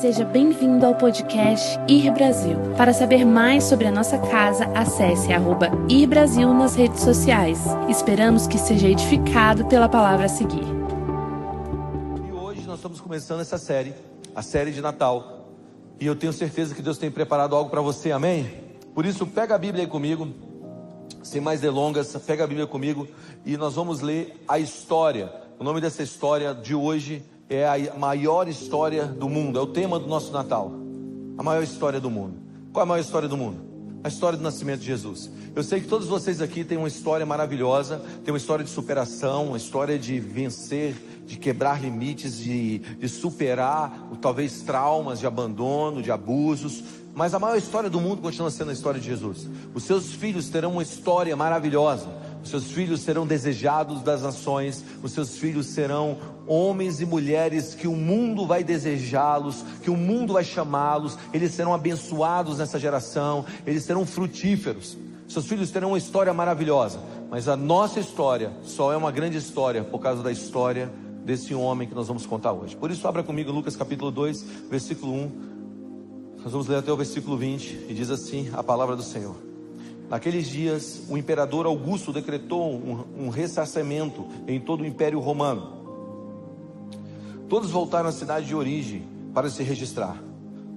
Seja bem-vindo ao podcast Ir Brasil. Para saber mais sobre a nossa casa, acesse arroba Ir Brasil nas redes sociais. Esperamos que seja edificado pela palavra a seguir. E hoje nós estamos começando essa série, a série de Natal. E eu tenho certeza que Deus tem preparado algo para você, amém? Por isso, pega a Bíblia aí comigo, sem mais delongas, pega a Bíblia comigo e nós vamos ler a história. O nome dessa história de hoje é a maior história do mundo, é o tema do nosso Natal. A maior história do mundo. Qual é a maior história do mundo? A história do nascimento de Jesus. Eu sei que todos vocês aqui têm uma história maravilhosa, têm uma história de superação, uma história de vencer, de quebrar limites, de, de superar talvez traumas de abandono, de abusos. Mas a maior história do mundo continua sendo a história de Jesus. Os seus filhos terão uma história maravilhosa. Seus filhos serão desejados das nações, os seus filhos serão homens e mulheres que o mundo vai desejá-los, que o mundo vai chamá-los, eles serão abençoados nessa geração, eles serão frutíferos. Seus filhos terão uma história maravilhosa, mas a nossa história só é uma grande história por causa da história desse homem que nós vamos contar hoje. Por isso, abra comigo Lucas capítulo 2, versículo 1. Nós vamos ler até o versículo 20 e diz assim a palavra do Senhor. Naqueles dias, o imperador Augusto decretou um, um ressarcimento em todo o Império Romano. Todos voltaram à cidade de origem para se registrar.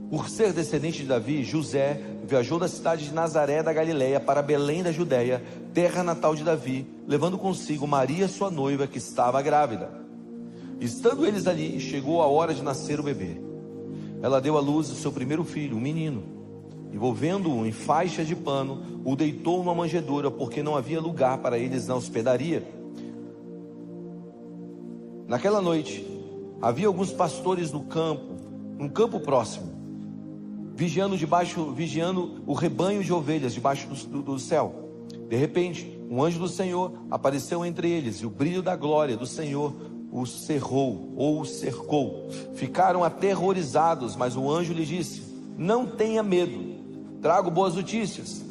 Por ser descendente de Davi, José viajou da cidade de Nazaré da Galileia para Belém da Judéia, terra natal de Davi, levando consigo Maria, sua noiva, que estava grávida. Estando eles ali, chegou a hora de nascer o bebê. Ela deu à luz o seu primeiro filho, um menino envolvendo-o em faixas de pano, o deitou numa manjedoura, porque não havia lugar para eles na hospedaria. Naquela noite, havia alguns pastores no campo, num campo próximo, vigiando debaixo, vigiando o rebanho de ovelhas debaixo do, do, céu. De repente, um anjo do Senhor apareceu entre eles, e o brilho da glória do Senhor os cerrou ou os cercou. Ficaram aterrorizados, mas o anjo lhe disse: Não tenha medo trago boas notícias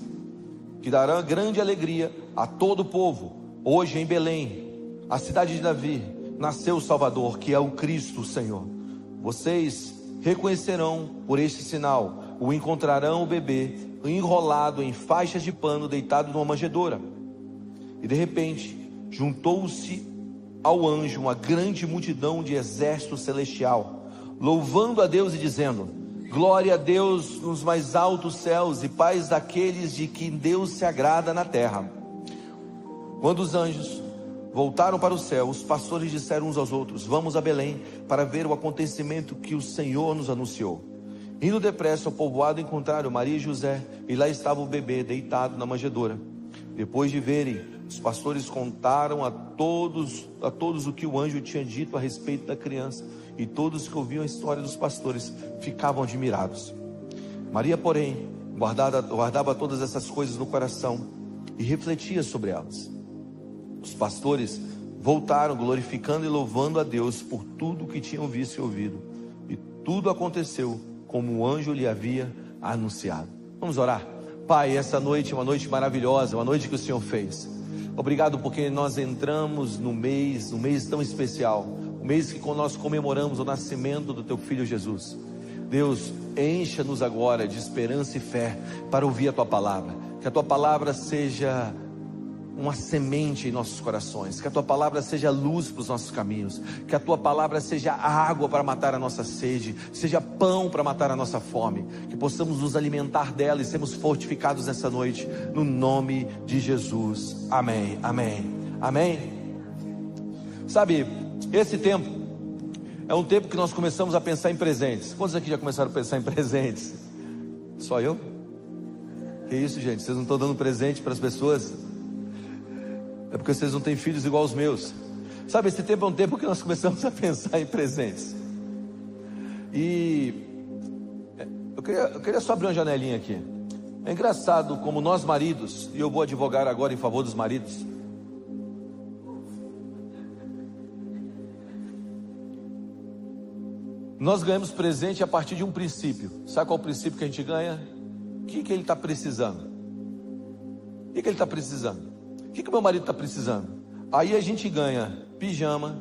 que darão grande alegria a todo o povo. Hoje em Belém, a cidade de Davi, nasceu o Salvador, que é o Cristo o Senhor. Vocês reconhecerão por este sinal, o encontrarão o bebê enrolado em faixas de pano, deitado numa manjedoura. E de repente, juntou-se ao anjo uma grande multidão de exército celestial, louvando a Deus e dizendo: Glória a Deus nos mais altos céus e paz daqueles de quem Deus se agrada na terra. Quando os anjos voltaram para o céu, os pastores disseram uns aos outros: Vamos a Belém para ver o acontecimento que o Senhor nos anunciou. Indo depressa ao povoado encontraram Maria e José, e lá estava o bebê deitado na manjedoura. Depois de verem, os pastores contaram a todos, a todos o que o anjo tinha dito a respeito da criança e todos que ouviam a história dos pastores ficavam admirados. Maria, porém, guardava, guardava todas essas coisas no coração e refletia sobre elas. Os pastores voltaram glorificando e louvando a Deus por tudo que tinham visto e ouvido, e tudo aconteceu como o anjo lhe havia anunciado. Vamos orar. Pai, essa noite é uma noite maravilhosa, uma noite que o Senhor fez. Obrigado porque nós entramos no mês, um mês tão especial o mês que nós comemoramos o nascimento do teu filho Jesus. Deus, encha-nos agora de esperança e fé para ouvir a tua palavra. Que a tua palavra seja uma semente em nossos corações, que a tua palavra seja luz para os nossos caminhos, que a tua palavra seja água para matar a nossa sede, seja pão para matar a nossa fome, que possamos nos alimentar dela e sermos fortificados nessa noite, no nome de Jesus. Amém. Amém. Amém. Sabe, esse tempo é um tempo que nós começamos a pensar em presentes. Quantos aqui já começaram a pensar em presentes? Só eu? Que isso, gente? Vocês não estão dando presente para as pessoas? É porque vocês não têm filhos igual os meus. Sabe, esse tempo é um tempo que nós começamos a pensar em presentes. E eu queria, eu queria só abrir uma janelinha aqui. É engraçado como nós maridos, e eu vou advogar agora em favor dos maridos, Nós ganhamos presente a partir de um princípio. Sabe qual é o princípio que a gente ganha? O que, que ele está precisando? O que, que ele está precisando? O que, que meu marido está precisando? Aí a gente ganha pijama,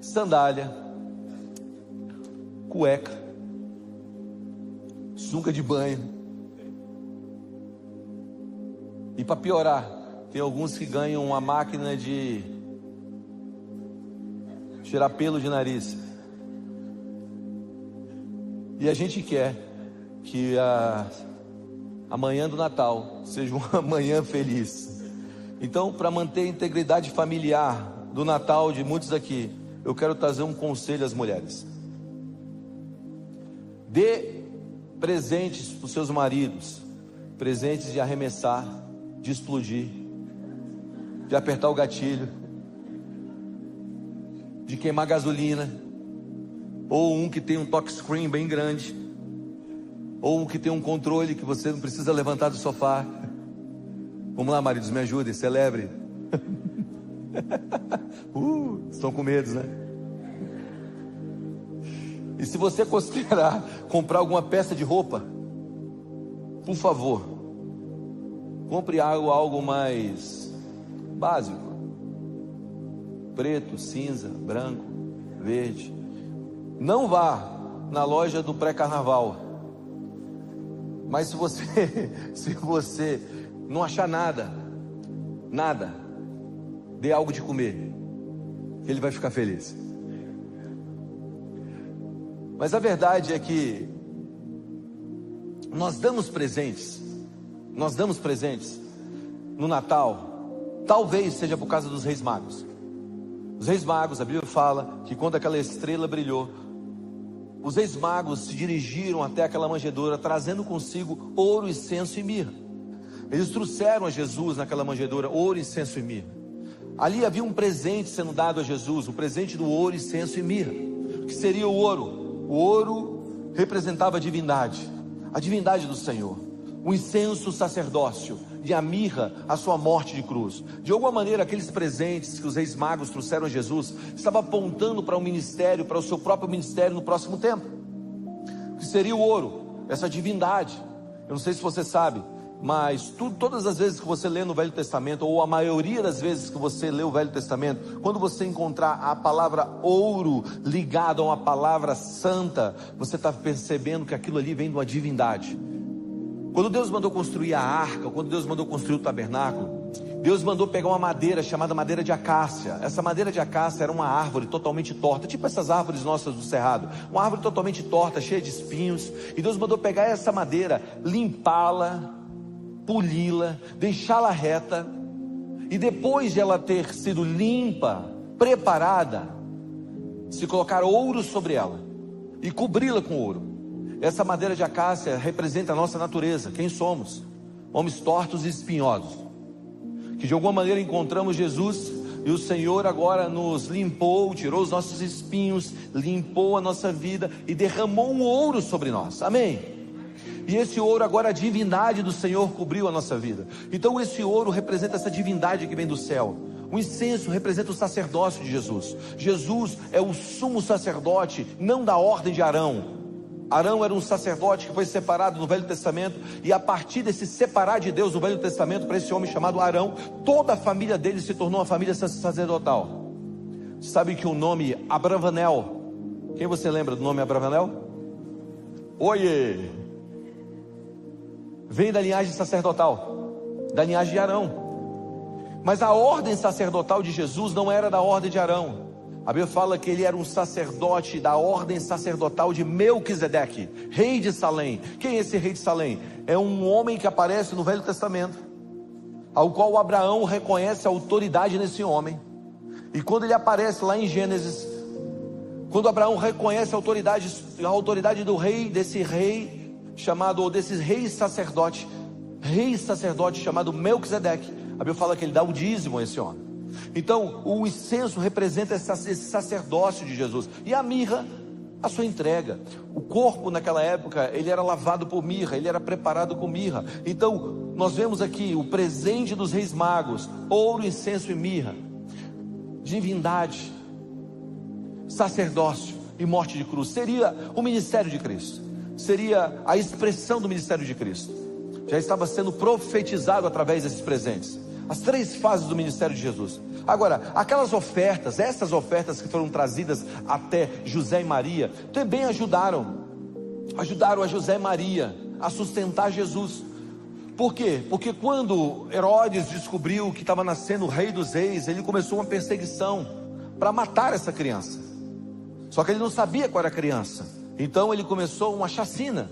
sandália, cueca, sunga de banho. E para piorar, tem alguns que ganham uma máquina de tirar pelo de nariz. E a gente quer que a, manhã do Natal seja uma manhã feliz. Então, para manter a integridade familiar do Natal de muitos aqui, eu quero trazer um conselho às mulheres. Dê presentes para os seus maridos, presentes de arremessar, de explodir, de apertar o gatilho, de queimar gasolina, ou um que tem um touch screen bem grande, ou um que tem um controle que você não precisa levantar do sofá. Vamos lá, maridos, me ajudem, celebre. uh, estão com medo, né? E se você considerar comprar alguma peça de roupa, por favor, compre algo, algo mais básico: preto, cinza, branco, verde. Não vá na loja do pré-carnaval. Mas se você, se você não achar nada, nada, dê algo de comer. Ele vai ficar feliz. Mas a verdade é que nós damos presentes, nós damos presentes no Natal, talvez seja por causa dos reis magos. Os reis magos, a Bíblia fala que quando aquela estrela brilhou, os reis magos se dirigiram até aquela manjedoura, trazendo consigo ouro, incenso e mirra. Eles trouxeram a Jesus naquela manjedoura ouro, incenso e mirra. Ali havia um presente sendo dado a Jesus, o presente do ouro, incenso e mirra. Que seria o ouro? O ouro representava a divindade, a divindade do Senhor. O incenso, o sacerdócio. E a mirra, a sua morte de cruz. De alguma maneira, aqueles presentes que os reis magos trouxeram a Jesus estavam apontando para o um ministério, para o seu próprio ministério no próximo tempo. Que seria o ouro? Essa divindade. Eu não sei se você sabe, mas tu, todas as vezes que você lê no Velho Testamento, ou a maioria das vezes que você lê o Velho Testamento, quando você encontrar a palavra ouro ligada a uma palavra santa, você está percebendo que aquilo ali vem de uma divindade. Quando Deus mandou construir a arca, quando Deus mandou construir o tabernáculo, Deus mandou pegar uma madeira chamada madeira de acácia. Essa madeira de acácia era uma árvore totalmente torta, tipo essas árvores nossas do cerrado. Uma árvore totalmente torta, cheia de espinhos. E Deus mandou pegar essa madeira, limpá-la, poli-la, deixá-la reta, e depois de ela ter sido limpa, preparada, se colocar ouro sobre ela e cobri-la com ouro. Essa madeira de acácia representa a nossa natureza, quem somos? Homens tortos e espinhosos, que de alguma maneira encontramos Jesus e o Senhor agora nos limpou, tirou os nossos espinhos, limpou a nossa vida e derramou um ouro sobre nós. Amém. E esse ouro agora a divindade do Senhor cobriu a nossa vida. Então esse ouro representa essa divindade que vem do céu. O incenso representa o sacerdócio de Jesus. Jesus é o sumo sacerdote, não da ordem de Arão. Arão era um sacerdote que foi separado no Velho Testamento, e a partir desse separar de Deus no Velho Testamento para esse homem chamado Arão, toda a família dele se tornou uma família sacerdotal. Sabe que o nome Abravanel, quem você lembra do nome Abravanel? Oiê! vem da linhagem sacerdotal, da linhagem de Arão. Mas a ordem sacerdotal de Jesus não era da ordem de Arão. A Bíblia fala que ele era um sacerdote da ordem sacerdotal de Melquisedeque, rei de Salém. Quem é esse rei de Salém? É um homem que aparece no Velho Testamento, ao qual Abraão reconhece a autoridade nesse homem. E quando ele aparece lá em Gênesis, quando Abraão reconhece a autoridade, a autoridade do rei, desse rei, chamado, ou desses reis sacerdote, rei sacerdote chamado Melquisedeque. A Bíblia fala que ele dá o dízimo a esse homem. Então, o incenso representa esse sacerdócio de Jesus. E a mirra, a sua entrega. O corpo naquela época, ele era lavado por mirra, ele era preparado com mirra. Então, nós vemos aqui o presente dos reis magos: ouro, incenso e mirra. Divindade, sacerdócio e morte de cruz. Seria o ministério de Cristo seria a expressão do ministério de Cristo. Já estava sendo profetizado através desses presentes. As três fases do ministério de Jesus. Agora, aquelas ofertas, essas ofertas que foram trazidas até José e Maria, também ajudaram, ajudaram a José e Maria a sustentar Jesus. Por quê? Porque quando Herodes descobriu que estava nascendo o rei dos reis, ele começou uma perseguição para matar essa criança. Só que ele não sabia qual era a criança. Então ele começou uma chacina.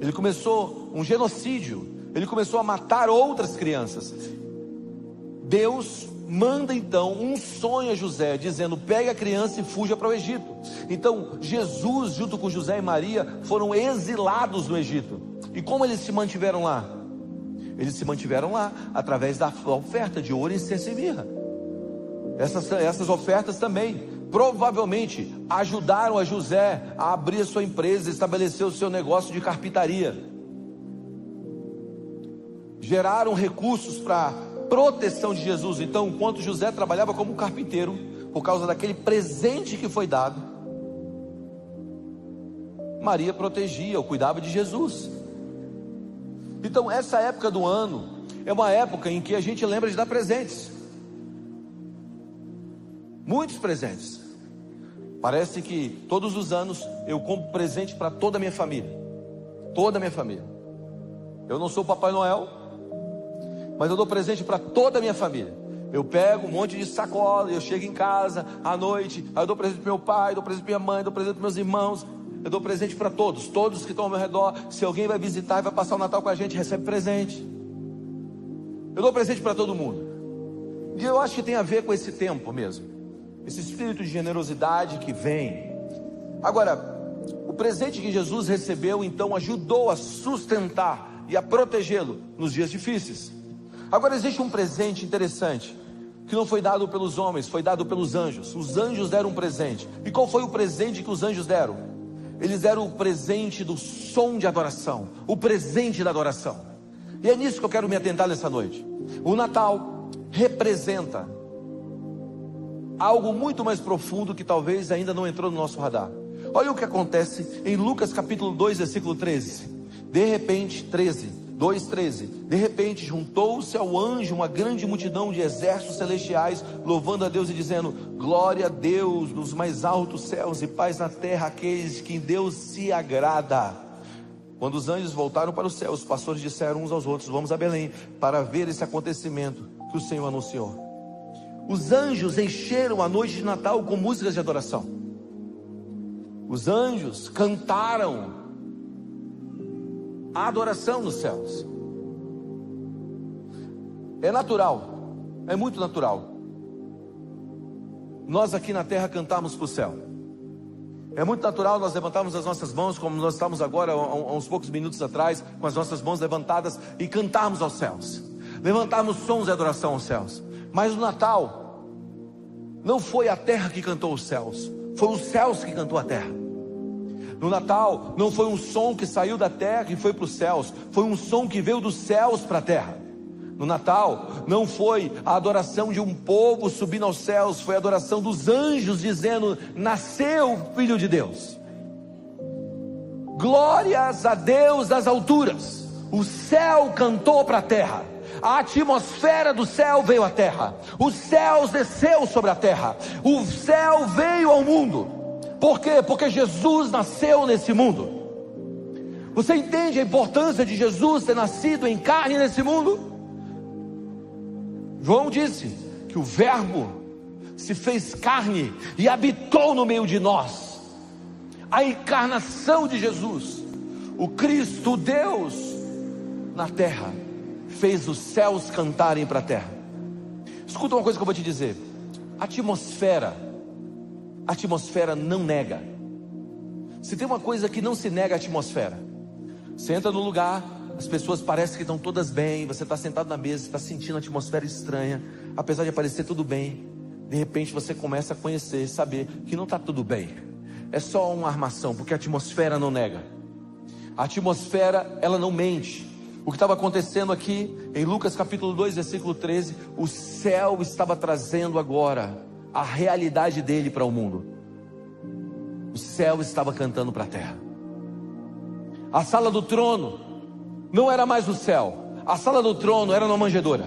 Ele começou um genocídio. Ele começou a matar outras crianças. Deus manda então um sonho a José, dizendo: pegue a criança e fuja para o Egito. Então, Jesus, junto com José e Maria, foram exilados no Egito. E como eles se mantiveram lá? Eles se mantiveram lá através da oferta de ouro, incenso e mirra. Essas, essas ofertas também provavelmente ajudaram a José a abrir a sua empresa, estabelecer o seu negócio de carpintaria. Geraram recursos para proteção de Jesus. Então, enquanto José trabalhava como carpinteiro, por causa daquele presente que foi dado, Maria protegia ou cuidava de Jesus. Então, essa época do ano é uma época em que a gente lembra de dar presentes. Muitos presentes. Parece que todos os anos eu compro presente para toda a minha família. Toda a minha família. Eu não sou Papai Noel, mas eu dou presente para toda a minha família. Eu pego um monte de sacola, eu chego em casa à noite, aí eu dou presente para meu pai, dou presente para minha mãe, dou presente para meus irmãos, eu dou presente para todos, todos que estão ao meu redor. Se alguém vai visitar e vai passar o Natal com a gente, recebe presente. Eu dou presente para todo mundo. E eu acho que tem a ver com esse tempo mesmo. Esse espírito de generosidade que vem. Agora, o presente que Jesus recebeu então ajudou a sustentar e a protegê-lo nos dias difíceis. Agora existe um presente interessante que não foi dado pelos homens, foi dado pelos anjos. Os anjos deram um presente. E qual foi o presente que os anjos deram? eles deram o presente do som de adoração, o presente da adoração. E é nisso que eu quero me atentar nessa noite. O Natal representa algo muito mais profundo que talvez ainda não entrou no nosso radar. Olha o que acontece em Lucas capítulo 2, versículo 13. De repente, 13 2,13 De repente juntou-se ao anjo uma grande multidão de exércitos celestiais, louvando a Deus e dizendo: Glória a Deus nos mais altos céus e paz na terra aqueles que em Deus se agrada. Quando os anjos voltaram para o céu, os pastores disseram uns aos outros: Vamos a Belém para ver esse acontecimento que o Senhor anunciou. Os anjos encheram a noite de Natal com músicas de adoração. Os anjos cantaram a adoração nos céus. É natural, é muito natural. Nós aqui na terra cantamos para o céu. É muito natural nós levantarmos as nossas mãos, como nós estamos agora, há uns poucos minutos atrás, com as nossas mãos levantadas e cantarmos aos céus. Levantarmos sons de adoração aos céus. Mas no Natal, não foi a terra que cantou os céus, foi os céus que cantou a terra. No Natal, não foi um som que saiu da terra e foi para os céus, foi um som que veio dos céus para a terra. No Natal, não foi a adoração de um povo subindo aos céus, foi a adoração dos anjos dizendo: Nasceu o Filho de Deus. Glórias a Deus das alturas. O céu cantou para a terra. A atmosfera do céu veio à terra. Os céus desceu sobre a terra. O céu veio ao mundo. Por quê? Porque Jesus nasceu nesse mundo. Você entende a importância de Jesus ter nascido em carne nesse mundo? João disse que o Verbo se fez carne e habitou no meio de nós. A encarnação de Jesus, o Cristo, Deus, na terra, fez os céus cantarem para a terra. Escuta uma coisa que eu vou te dizer: a atmosfera a atmosfera não nega. Se tem uma coisa que não se nega a atmosfera, você entra no lugar, as pessoas parecem que estão todas bem, você está sentado na mesa, está sentindo a atmosfera estranha, apesar de parecer tudo bem, de repente você começa a conhecer, saber que não está tudo bem. É só uma armação, porque a atmosfera não nega. A atmosfera, ela não mente. O que estava acontecendo aqui em Lucas capítulo 2, versículo 13, o céu estava trazendo agora a realidade dele para o mundo. O céu estava cantando para a terra. A sala do trono não era mais o céu. A sala do trono era uma manjedoura.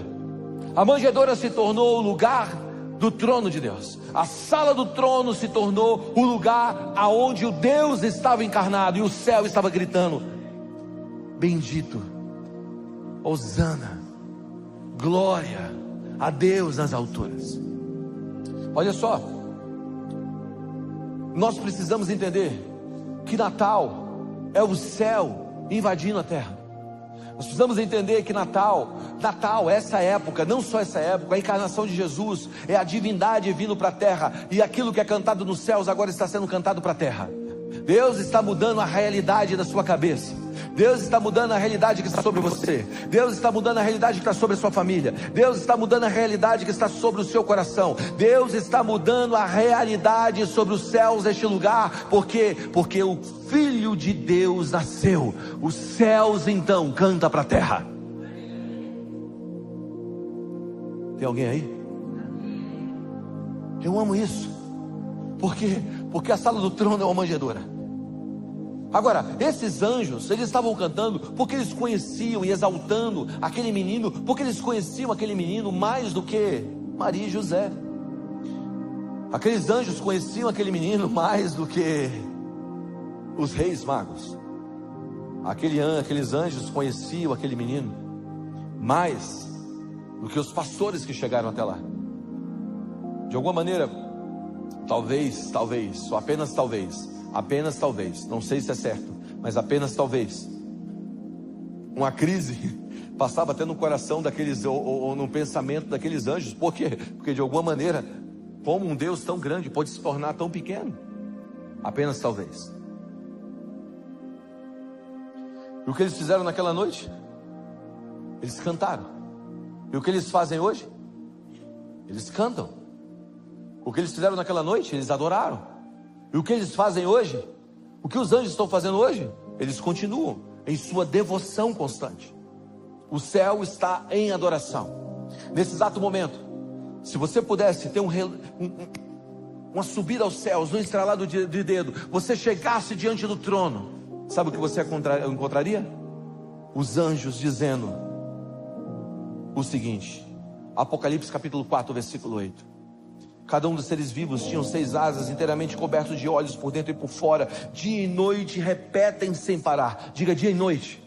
A manjedoura se tornou o lugar do trono de Deus. A sala do trono se tornou o lugar aonde o Deus estava encarnado e o céu estava gritando: Bendito, Hosana, glória a Deus nas alturas. Olha só, nós precisamos entender que Natal é o céu invadindo a terra. Nós precisamos entender que Natal, Natal, essa época, não só essa época, a encarnação de Jesus é a divindade vindo para a terra e aquilo que é cantado nos céus agora está sendo cantado para a terra. Deus está mudando a realidade da sua cabeça. Deus está mudando a realidade que está sobre você. Deus está mudando a realidade que está sobre a sua família. Deus está mudando a realidade que está sobre o seu coração. Deus está mudando a realidade sobre os céus deste lugar. Por quê? Porque o Filho de Deus nasceu. Os céus então canta para a terra. Tem alguém aí? Eu amo isso. Por quê? Porque a sala do trono é uma manjedoura. Agora, esses anjos, eles estavam cantando porque eles conheciam e exaltando aquele menino, porque eles conheciam aquele menino mais do que Maria e José. Aqueles anjos conheciam aquele menino mais do que os reis magos. Aquele, aqueles anjos conheciam aquele menino mais do que os pastores que chegaram até lá. De alguma maneira, talvez, talvez, ou apenas talvez, apenas talvez, não sei se é certo, mas apenas talvez, uma crise passava até no coração daqueles, ou, ou, ou no pensamento daqueles anjos, por quê? Porque de alguma maneira, como um Deus tão grande pode se tornar tão pequeno? Apenas talvez. E o que eles fizeram naquela noite? Eles cantaram. E o que eles fazem hoje? Eles cantam. O que eles fizeram naquela noite? Eles adoraram. E o que eles fazem hoje? O que os anjos estão fazendo hoje? Eles continuam em sua devoção constante. O céu está em adoração. Nesse exato momento, se você pudesse ter um, um, uma subida aos céus, um estralado de, de dedo, você chegasse diante do trono, sabe o que você encontraria? Os anjos dizendo o seguinte, Apocalipse capítulo 4, versículo 8. Cada um dos seres vivos tinham seis asas, inteiramente cobertos de olhos por dentro e por fora. Dia e noite repetem sem parar. Diga dia e noite.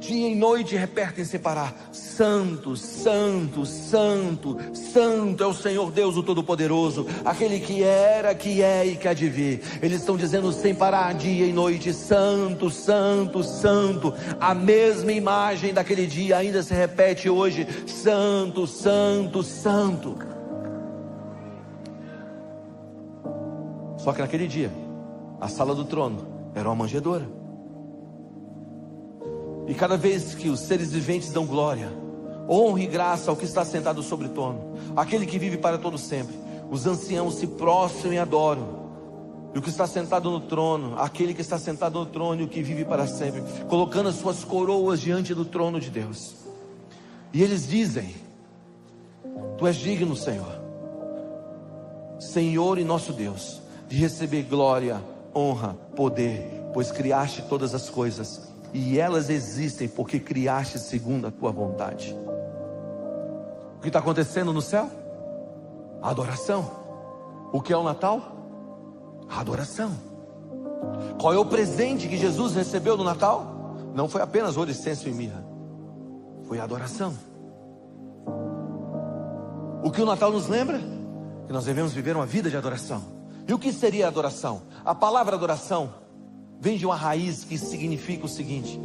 Dia e noite repetem sem parar. Santo, santo, santo, santo é o Senhor Deus, o Todo-Poderoso, aquele que era, que é e que há de vir. Eles estão dizendo sem parar, dia e noite: Santo, santo, santo. A mesma imagem daquele dia ainda se repete hoje: Santo, santo, santo. Só que naquele dia, a sala do trono era uma manjedoura. E cada vez que os seres viventes dão glória, honra e graça ao que está sentado sobre o trono, aquele que vive para todo sempre, os anciãos se prostram e adoram. E o que está sentado no trono, aquele que está sentado no trono e o que vive para sempre, colocando as suas coroas diante do trono de Deus. E eles dizem: Tu és digno, Senhor, Senhor e nosso Deus, de receber glória, honra, poder, pois criaste todas as coisas e elas existem porque criaste segundo a tua vontade. O que está acontecendo no céu? Adoração. O que é o Natal? Adoração. Qual é o presente que Jesus recebeu no Natal? Não foi apenas olicêncio e mirra, foi adoração. O que o Natal nos lembra? Que nós devemos viver uma vida de adoração. E o que seria adoração? A palavra adoração vem de uma raiz que significa o seguinte: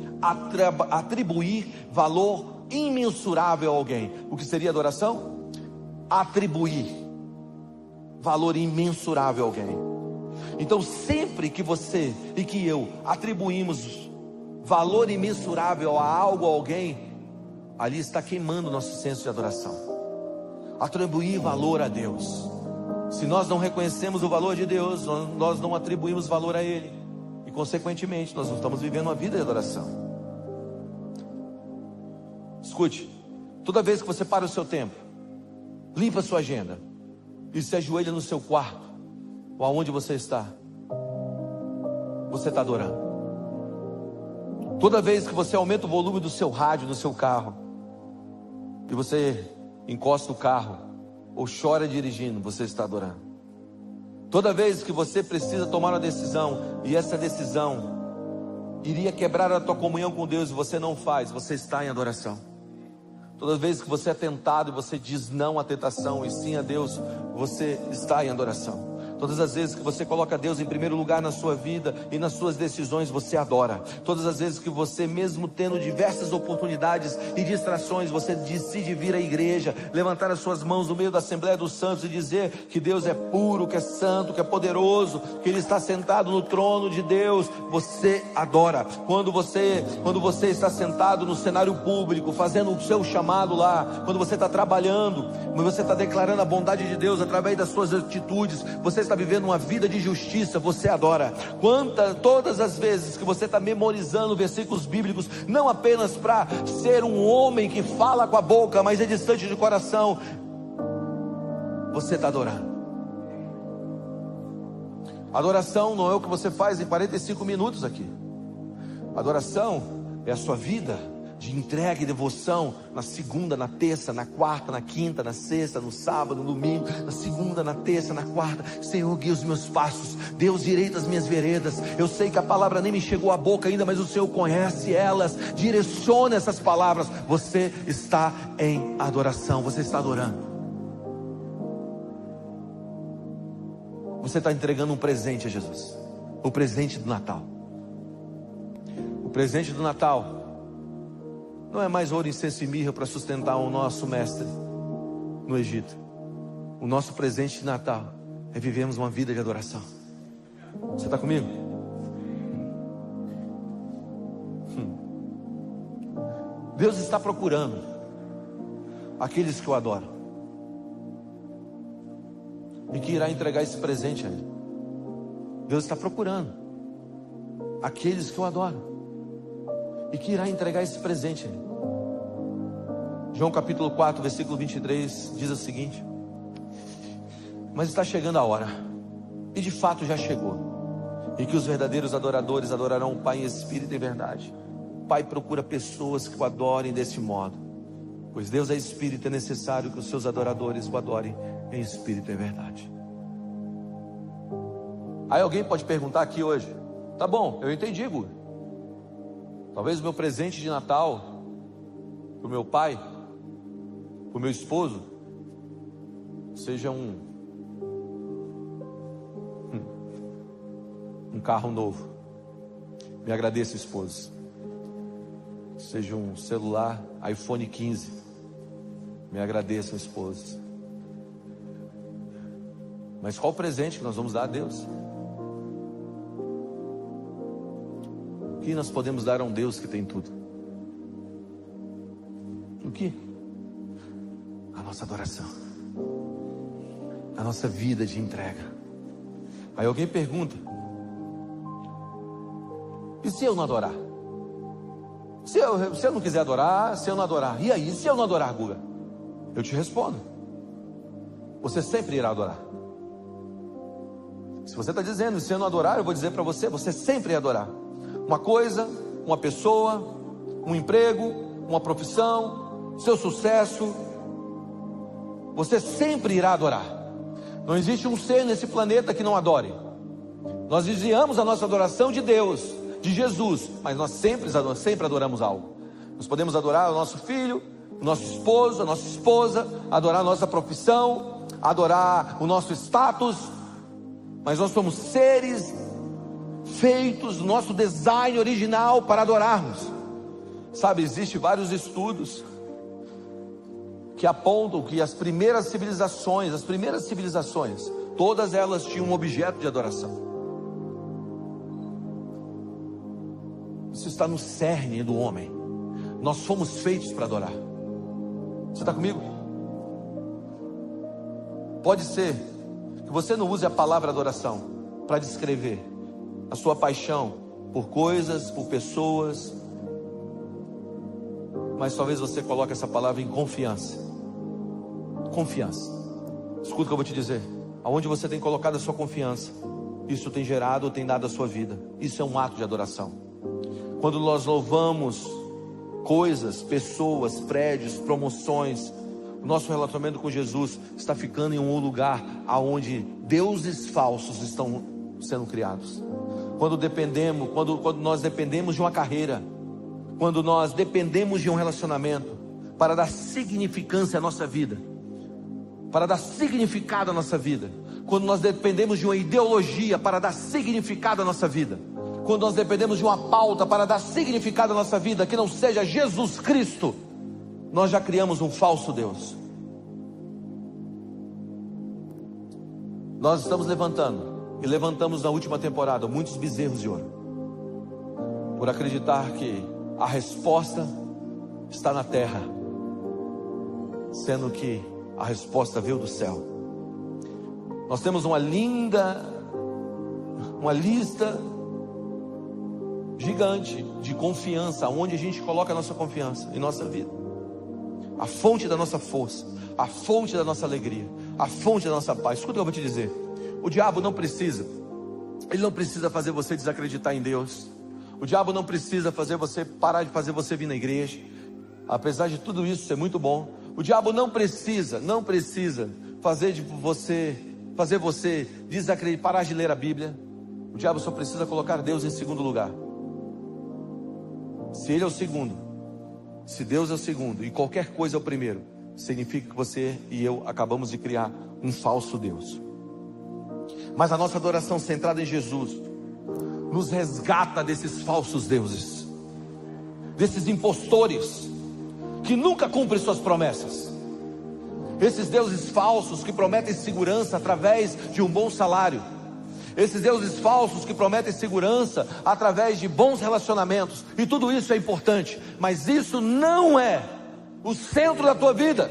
atribuir valor imensurável a alguém. O que seria adoração? Atribuir valor imensurável a alguém. Então, sempre que você e que eu atribuímos valor imensurável a algo, a alguém, ali está queimando nosso senso de adoração. Atribuir valor a Deus. Se nós não reconhecemos o valor de Deus, nós não atribuímos valor a Ele. E consequentemente, nós não estamos vivendo uma vida de adoração. Escute, toda vez que você para o seu tempo, limpa a sua agenda e se ajoelha no seu quarto, ou aonde você está, você está adorando. Toda vez que você aumenta o volume do seu rádio, do seu carro, e você encosta o carro ou chora dirigindo, você está adorando. Toda vez que você precisa tomar uma decisão e essa decisão iria quebrar a tua comunhão com Deus e você não faz, você está em adoração. Toda vez que você é tentado e você diz não à tentação e sim a Deus, você está em adoração. Todas as vezes que você coloca Deus em primeiro lugar na sua vida e nas suas decisões, você adora. Todas as vezes que você, mesmo tendo diversas oportunidades e distrações, você decide vir à igreja, levantar as suas mãos no meio da Assembleia dos Santos e dizer que Deus é puro, que é santo, que é poderoso, que Ele está sentado no trono de Deus, você adora. Quando você, quando você está sentado no cenário público, fazendo o seu chamado lá, quando você está trabalhando, quando você está declarando a bondade de Deus através das suas atitudes, você está vivendo uma vida de justiça, você adora. Quantas, todas as vezes que você está memorizando versículos bíblicos, não apenas para ser um homem que fala com a boca, mas é distante de coração, você está adorando. Adoração não é o que você faz em 45 minutos aqui. Adoração é a sua vida de entrega e devoção na segunda, na terça, na quarta, na quinta, na sexta, no sábado, no domingo, na segunda, na terça, na quarta. Senhor, guia os meus passos, Deus direita as minhas veredas. Eu sei que a palavra nem me chegou à boca ainda, mas o Senhor conhece elas. Direcione essas palavras. Você está em adoração, você está adorando. Você está entregando um presente a Jesus, o presente do Natal. O presente do Natal não é mais ouro, incenso e mirra para sustentar o nosso mestre no Egito. O nosso presente de Natal é vivermos uma vida de adoração. Você está comigo? Hum. Deus está procurando aqueles que o adoram e que irá entregar esse presente a Ele. Deus está procurando aqueles que o adoram e que irá entregar esse presente. João capítulo 4, versículo 23 diz o seguinte: Mas está chegando a hora, e de fato já chegou, em que os verdadeiros adoradores adorarão o Pai em espírito e verdade. O Pai procura pessoas que o adorem desse modo, pois Deus é espírito, é necessário que os seus adoradores o adorem em espírito e verdade. Aí alguém pode perguntar aqui hoje: Tá bom, eu entendi, Gu. Talvez o meu presente de Natal para o meu pai, para o meu esposo, seja um, um, um carro novo. Me agradeço, esposo. Seja um celular iPhone 15. Me agradeço, esposo. Mas qual o presente que nós vamos dar a Deus? Que nós podemos dar a um Deus que tem tudo? O que? A nossa adoração, a nossa vida de entrega. Aí alguém pergunta: e se eu não adorar? Se eu, se eu não quiser adorar, se eu não adorar, e aí, se eu não adorar, Guga? Eu te respondo: você sempre irá adorar. Se você está dizendo, se eu não adorar, eu vou dizer para você: você sempre irá adorar uma coisa, uma pessoa, um emprego, uma profissão, seu sucesso, você sempre irá adorar. Não existe um ser nesse planeta que não adore. Nós desviamos a nossa adoração de Deus, de Jesus, mas nós sempre, sempre adoramos algo. Nós podemos adorar o nosso filho, o nosso esposo, a nossa esposa, adorar a nossa profissão, adorar o nosso status, mas nós somos seres feitos, nosso design original para adorarmos. Sabe, existe vários estudos que apontam que as primeiras civilizações, as primeiras civilizações, todas elas tinham um objeto de adoração. Isso está no cerne do homem. Nós fomos feitos para adorar. Você está comigo? Pode ser que você não use a palavra adoração para descrever, a sua paixão por coisas, por pessoas, mas talvez você coloque essa palavra em confiança. Confiança. Escuta o que eu vou te dizer. Aonde você tem colocado a sua confiança, isso tem gerado ou tem dado a sua vida. Isso é um ato de adoração. Quando nós louvamos coisas, pessoas, prédios, promoções, O nosso relacionamento com Jesus está ficando em um lugar aonde deuses falsos estão sendo criados. Quando dependemos, quando, quando nós dependemos de uma carreira, quando nós dependemos de um relacionamento para dar significância à nossa vida, para dar significado à nossa vida, quando nós dependemos de uma ideologia para dar significado à nossa vida, quando nós dependemos de uma pauta para dar significado à nossa vida, que não seja Jesus Cristo, nós já criamos um falso Deus. Nós estamos levantando, e levantamos na última temporada, muitos bezerros de ouro, por acreditar que a resposta está na terra, sendo que a resposta veio do céu. Nós temos uma linda, uma lista gigante de confiança, onde a gente coloca a nossa confiança em nossa vida. A fonte da nossa força, a fonte da nossa alegria, a fonte da nossa paz. Escuta o que eu vou te dizer. O diabo não precisa, ele não precisa fazer você desacreditar em Deus. O diabo não precisa fazer você parar de fazer você vir na igreja. Apesar de tudo isso ser muito bom, o diabo não precisa, não precisa fazer de você, fazer você desacreditar, parar de ler a Bíblia. O diabo só precisa colocar Deus em segundo lugar. Se ele é o segundo, se Deus é o segundo e qualquer coisa é o primeiro, significa que você e eu acabamos de criar um falso Deus. Mas a nossa adoração centrada em Jesus nos resgata desses falsos deuses, desses impostores que nunca cumprem suas promessas. Esses deuses falsos que prometem segurança através de um bom salário. Esses deuses falsos que prometem segurança através de bons relacionamentos. E tudo isso é importante, mas isso não é o centro da tua vida.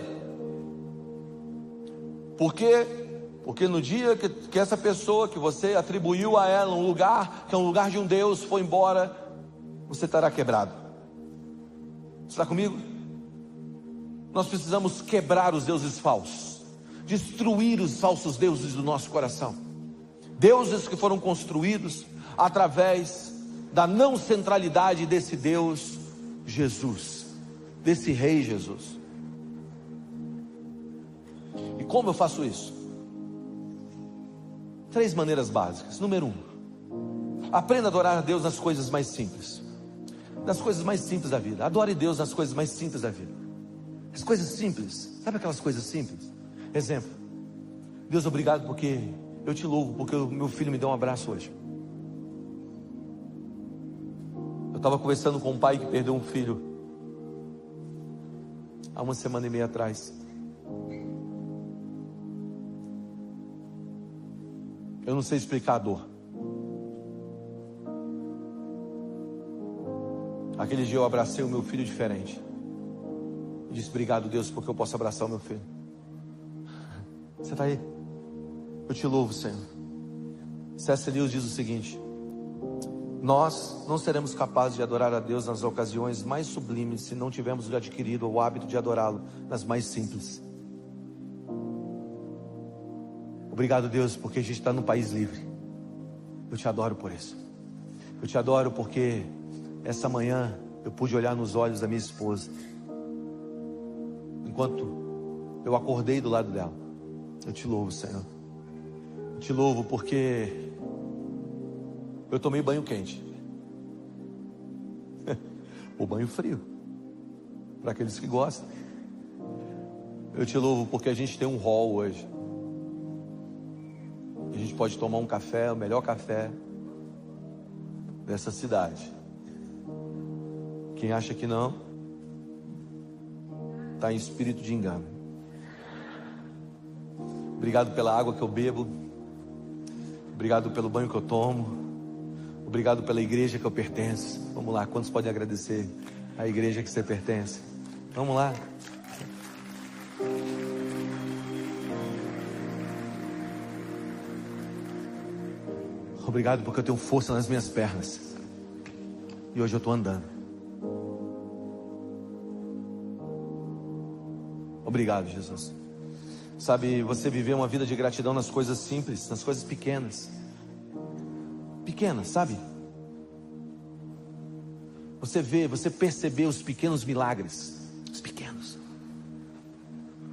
Por quê? Porque no dia que, que essa pessoa que você atribuiu a ela um lugar, que é um lugar de um Deus, foi embora, você estará quebrado. Está comigo? Nós precisamos quebrar os deuses falsos, destruir os falsos deuses do nosso coração. Deuses que foram construídos através da não centralidade desse Deus Jesus, desse Rei Jesus. E como eu faço isso? Três maneiras básicas. Número um, aprenda a adorar a Deus nas coisas mais simples. Nas coisas mais simples da vida. Adore Deus nas coisas mais simples da vida. As coisas simples. Sabe aquelas coisas simples? Exemplo. Deus, obrigado porque eu te louvo, porque o meu filho me deu um abraço hoje. Eu estava conversando com um pai que perdeu um filho há uma semana e meia atrás. Eu não sei explicar a dor. Aquele dia eu abracei o meu filho diferente. E disse: Obrigado, Deus, porque eu posso abraçar o meu filho. Você está aí? Eu te louvo, Senhor. C.S. Lewis diz o seguinte: Nós não seremos capazes de adorar a Deus nas ocasiões mais sublimes se não tivermos adquirido o hábito de adorá-lo nas mais simples. Obrigado, Deus, porque a gente está num país livre. Eu te adoro por isso. Eu te adoro porque essa manhã eu pude olhar nos olhos da minha esposa. Enquanto eu acordei do lado dela. Eu te louvo, Senhor. Eu te louvo porque eu tomei banho quente. o banho frio. Para aqueles que gostam. Eu te louvo porque a gente tem um hall hoje. Pode tomar um café, o melhor café dessa cidade. Quem acha que não, está em espírito de engano. Obrigado pela água que eu bebo. Obrigado pelo banho que eu tomo. Obrigado pela igreja que eu pertenço. Vamos lá, quantos podem agradecer a igreja que você pertence? Vamos lá. Obrigado porque eu tenho força nas minhas pernas. E hoje eu estou andando. Obrigado, Jesus. Sabe, você viver uma vida de gratidão nas coisas simples, nas coisas pequenas. Pequenas, sabe? Você vê, você perceber os pequenos milagres. Os pequenos.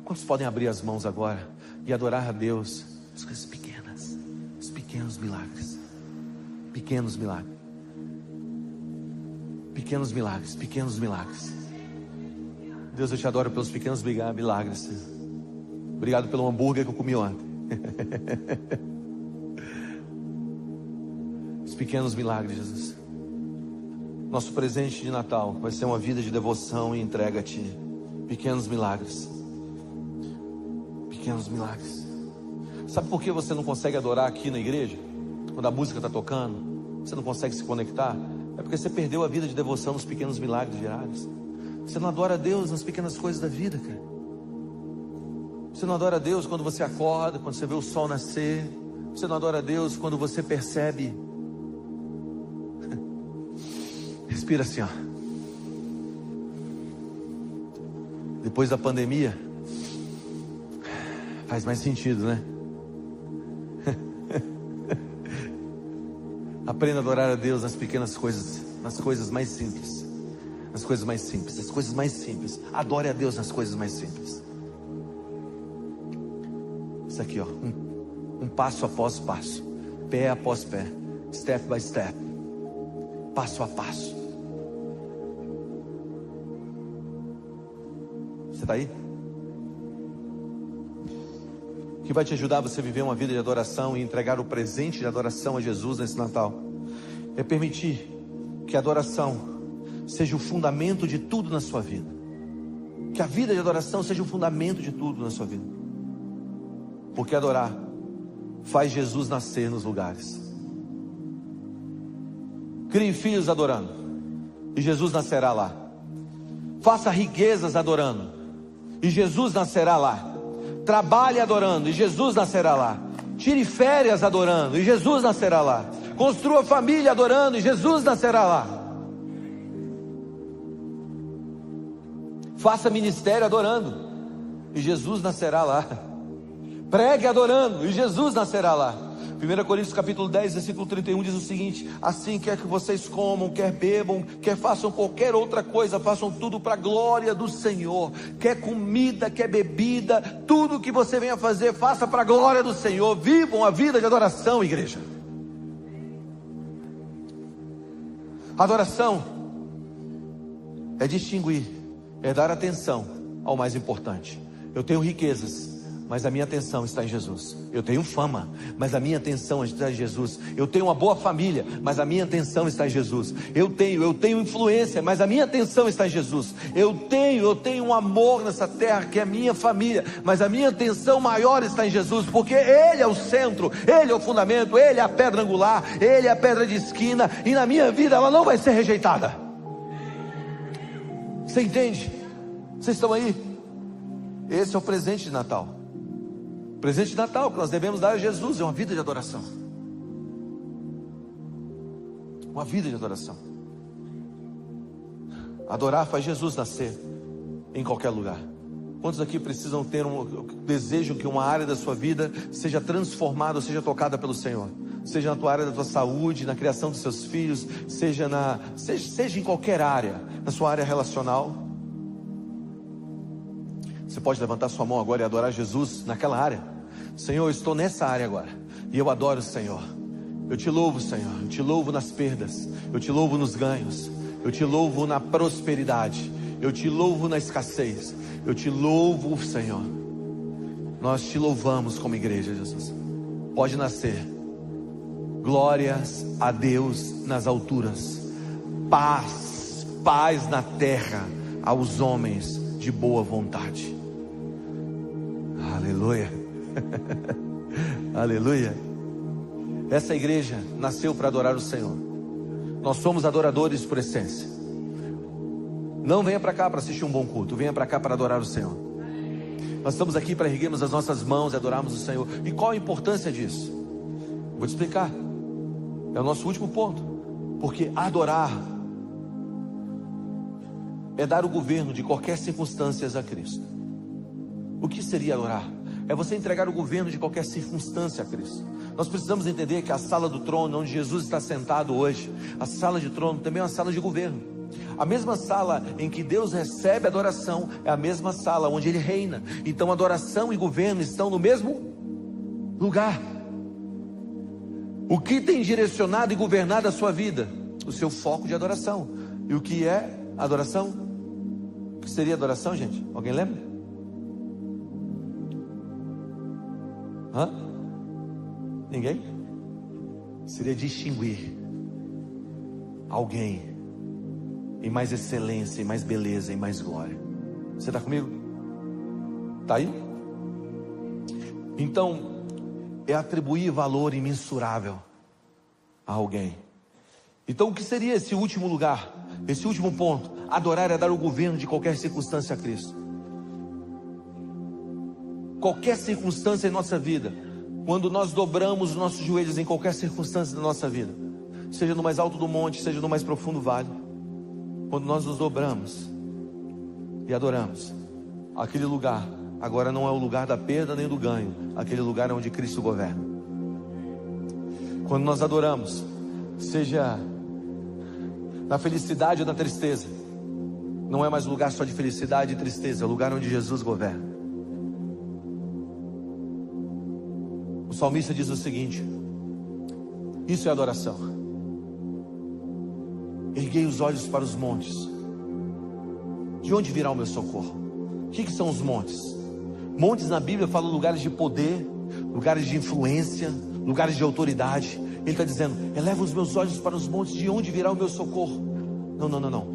Quantos podem abrir as mãos agora e adorar a Deus? As coisas pequenas, os pequenos milagres. Pequenos milagres. Pequenos milagres, pequenos milagres. Deus, eu te adoro pelos pequenos milagres. Obrigado pelo hambúrguer que eu comi ontem. Os pequenos milagres, Jesus. Nosso presente de Natal vai ser uma vida de devoção e entrega a Ti. Pequenos milagres. Pequenos milagres. Sabe por que você não consegue adorar aqui na igreja? Quando a música está tocando, você não consegue se conectar? É porque você perdeu a vida de devoção nos pequenos milagres diários. Você não adora a Deus nas pequenas coisas da vida, cara. Você não adora a Deus quando você acorda, quando você vê o sol nascer. Você não adora a Deus quando você percebe. Respira assim, ó. Depois da pandemia, faz mais sentido, né? Aprenda a adorar a Deus nas pequenas coisas, nas coisas mais simples. Nas coisas mais simples, as coisas mais simples. Adore a Deus nas coisas mais simples. Isso aqui, ó, um, um passo após passo, pé após pé, step by step, passo a passo. Você está aí? Que vai te ajudar a você viver uma vida de adoração e entregar o presente de adoração a Jesus nesse Natal? É permitir que a adoração seja o fundamento de tudo na sua vida. Que a vida de adoração seja o fundamento de tudo na sua vida. Porque adorar faz Jesus nascer nos lugares. Crie filhos adorando, e Jesus nascerá lá. Faça riquezas adorando, e Jesus nascerá lá. Trabalhe adorando, e Jesus nascerá lá. Tire férias adorando, e Jesus nascerá lá. Construa família adorando, e Jesus nascerá lá. Faça ministério adorando, e Jesus nascerá lá. Pregue adorando, e Jesus nascerá lá. 1 Coríntios capítulo 10, versículo 31 diz o seguinte: Assim quer que vocês comam, quer bebam, quer façam qualquer outra coisa, façam tudo para a glória do Senhor. Quer comida, quer bebida, tudo que você venha fazer, faça para a glória do Senhor. Vivam a vida de adoração, igreja. Adoração é distinguir é dar atenção ao mais importante. Eu tenho riquezas, mas a minha atenção está em Jesus. Eu tenho fama, mas a minha atenção está em Jesus. Eu tenho uma boa família, mas a minha atenção está em Jesus. Eu tenho, eu tenho influência, mas a minha atenção está em Jesus. Eu tenho, eu tenho um amor nessa terra que é minha família, mas a minha atenção maior está em Jesus, porque ele é o centro, ele é o fundamento, ele é a pedra angular, ele é a pedra de esquina e na minha vida ela não vai ser rejeitada. Você entende? Vocês estão aí? Esse é o presente de Natal. Presente de Natal que nós devemos dar a Jesus é uma vida de adoração. Uma vida de adoração. Adorar faz Jesus nascer em qualquer lugar. Quantos aqui precisam ter um desejo que uma área da sua vida seja transformada, seja tocada pelo Senhor? Seja na tua área da tua saúde, na criação dos seus filhos, seja na seja, seja em qualquer área, na sua área relacional. Você pode levantar sua mão agora e adorar Jesus naquela área. Senhor, eu estou nessa área agora. E eu adoro o Senhor. Eu te louvo, Senhor. Eu te louvo nas perdas. Eu te louvo nos ganhos. Eu te louvo na prosperidade. Eu te louvo na escassez. Eu te louvo, Senhor. Nós te louvamos como igreja, Jesus. Pode nascer. Glórias a Deus nas alturas. Paz, paz na terra aos homens de boa vontade. Aleluia. Aleluia. Essa igreja nasceu para adorar o Senhor. Nós somos adoradores por essência. Não venha para cá para assistir um bom culto, venha para cá para adorar o Senhor. Nós estamos aqui para erguermos as nossas mãos e adorarmos o Senhor. E qual a importância disso? Vou te explicar. É o nosso último ponto. Porque adorar é dar o governo de qualquer circunstância a Cristo. O que seria adorar? É você entregar o governo de qualquer circunstância a Cristo. Nós precisamos entender que a sala do trono, onde Jesus está sentado hoje, a sala de trono também é uma sala de governo. A mesma sala em que Deus recebe adoração é a mesma sala onde Ele reina. Então, adoração e governo estão no mesmo lugar. O que tem direcionado e governado a sua vida? O seu foco de adoração. E o que é adoração? O que seria adoração, gente? Alguém lembra? Hã? Ninguém? Seria distinguir alguém em mais excelência, em mais beleza, em mais glória. Você está comigo? Está aí? Então, é atribuir valor imensurável a alguém. Então, o que seria esse último lugar? Esse último ponto? Adorar é dar o governo de qualquer circunstância a Cristo. Qualquer circunstância em nossa vida, quando nós dobramos os nossos joelhos em qualquer circunstância da nossa vida, seja no mais alto do monte, seja no mais profundo vale, quando nós nos dobramos e adoramos, aquele lugar agora não é o lugar da perda nem do ganho, aquele lugar é onde Cristo governa. Quando nós adoramos, seja na felicidade ou na tristeza, não é mais lugar só de felicidade e tristeza, é lugar onde Jesus governa. O salmista diz o seguinte: Isso é adoração. Erguei os olhos para os montes. De onde virá o meu socorro? O que, que são os montes? Montes na Bíblia falam lugares de poder, lugares de influência, lugares de autoridade. Ele está dizendo: eleva os meus olhos para os montes, de onde virá o meu socorro? Não, não, não, não.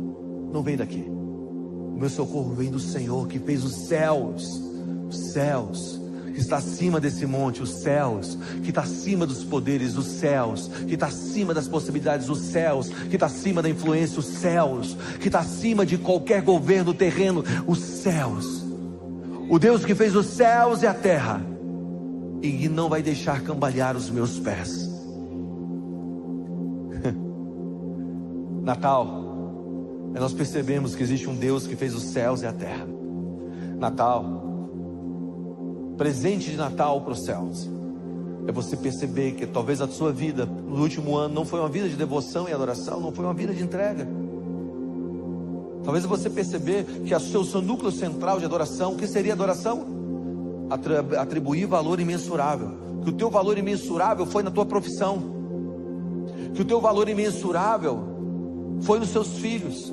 Não vem daqui. O meu socorro vem do Senhor que fez os céus, os céus, está acima desse monte, os céus, que está acima dos poderes, os céus, que está acima das possibilidades, os céus, que está acima da influência, os céus, que está acima de qualquer governo terreno, os céus. O Deus que fez os céus e a terra, e não vai deixar cambalhar os meus pés. Natal, nós percebemos que existe um Deus que fez os céus e a terra. Natal, presente de Natal para os céus, é você perceber que talvez a sua vida no último ano não foi uma vida de devoção e adoração, não foi uma vida de entrega. Talvez você perceber que o seu núcleo central de adoração, o que seria adoração? Atribuir valor imensurável. Que o teu valor imensurável foi na tua profissão. Que o teu valor imensurável foi nos seus filhos,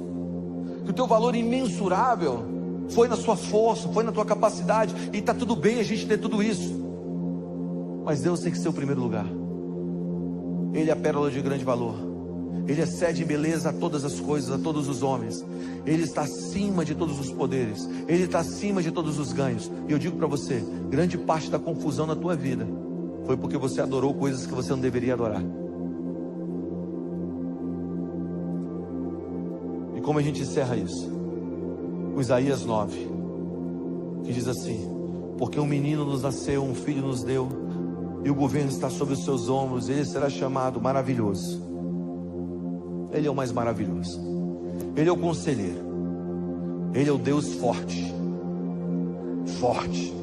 que o teu valor imensurável foi na sua força, foi na tua capacidade, e está tudo bem a gente ter tudo isso, mas Deus tem que ser o primeiro lugar, Ele é a pérola de grande valor, Ele excede em beleza a todas as coisas, a todos os homens, Ele está acima de todos os poderes, Ele está acima de todos os ganhos, e eu digo para você: grande parte da confusão na tua vida foi porque você adorou coisas que você não deveria adorar. como a gente encerra isso? Isaías 9, que diz assim: Porque um menino nos nasceu, um filho nos deu, e o governo está sobre os seus ombros, ele será chamado maravilhoso. Ele é o mais maravilhoso. Ele é o conselheiro. Ele é o Deus forte. Forte.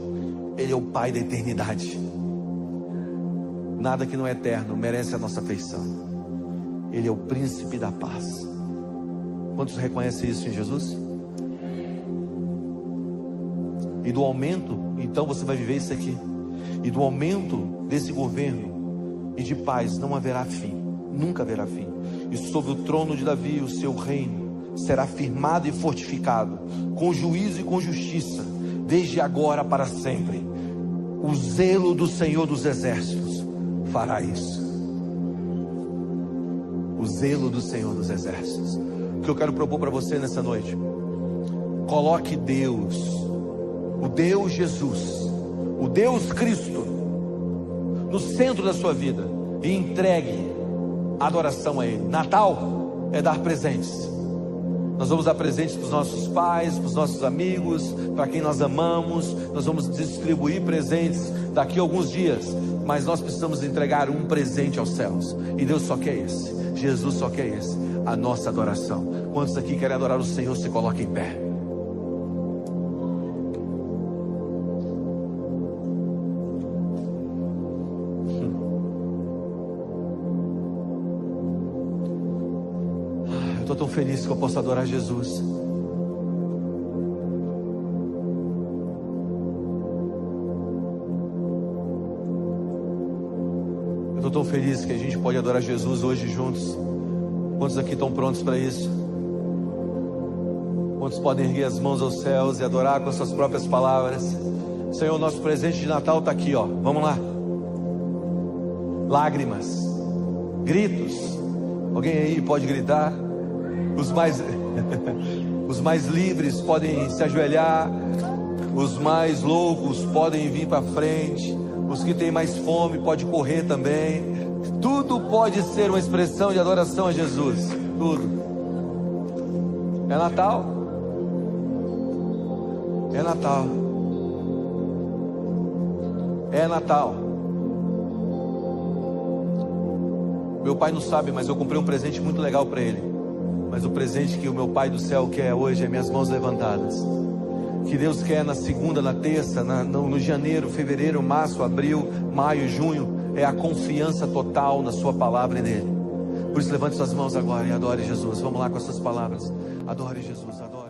Ele é o Pai da eternidade. Nada que não é eterno merece a nossa afeição. Ele é o príncipe da paz. Quantos reconhecem isso em Jesus? E do aumento, então você vai viver isso aqui. E do aumento desse governo e de paz não haverá fim, nunca haverá fim. E sobre o trono de Davi, o seu reino será firmado e fortificado, com juízo e com justiça, desde agora para sempre. O zelo do Senhor dos Exércitos fará isso. O zelo do Senhor dos Exércitos que eu quero propor para você nessa noite. Coloque Deus, o Deus Jesus, o Deus Cristo, no centro da sua vida e entregue adoração a Ele. Natal é dar presentes. Nós vamos dar presentes para os nossos pais, para os nossos amigos, para quem nós amamos. Nós vamos distribuir presentes daqui a alguns dias. Mas nós precisamos entregar um presente aos céus. E Deus só quer esse. Jesus só quer esse a nossa adoração. Quantos aqui querem adorar o Senhor, se coloquem em pé. Que eu posso adorar Jesus. Eu estou tão feliz que a gente pode adorar Jesus hoje juntos. Quantos aqui estão prontos para isso? Quantos podem erguer as mãos aos céus e adorar com as suas próprias palavras? Senhor, nosso presente de Natal está aqui, ó. Vamos lá. Lágrimas, gritos. Alguém aí pode gritar? Os mais, os mais livres podem se ajoelhar. Os mais loucos podem vir para frente. Os que têm mais fome podem correr também. Tudo pode ser uma expressão de adoração a Jesus. Tudo. É Natal. É Natal. É Natal. Meu pai não sabe, mas eu comprei um presente muito legal para ele. Mas o presente que o meu pai do céu quer hoje é minhas mãos levantadas. Que Deus quer na segunda, na terça, na, no, no janeiro, fevereiro, março, abril, maio, junho, é a confiança total na Sua palavra e nele. Por isso, levante suas mãos agora e adore Jesus. Vamos lá com essas palavras. Adore Jesus, adore.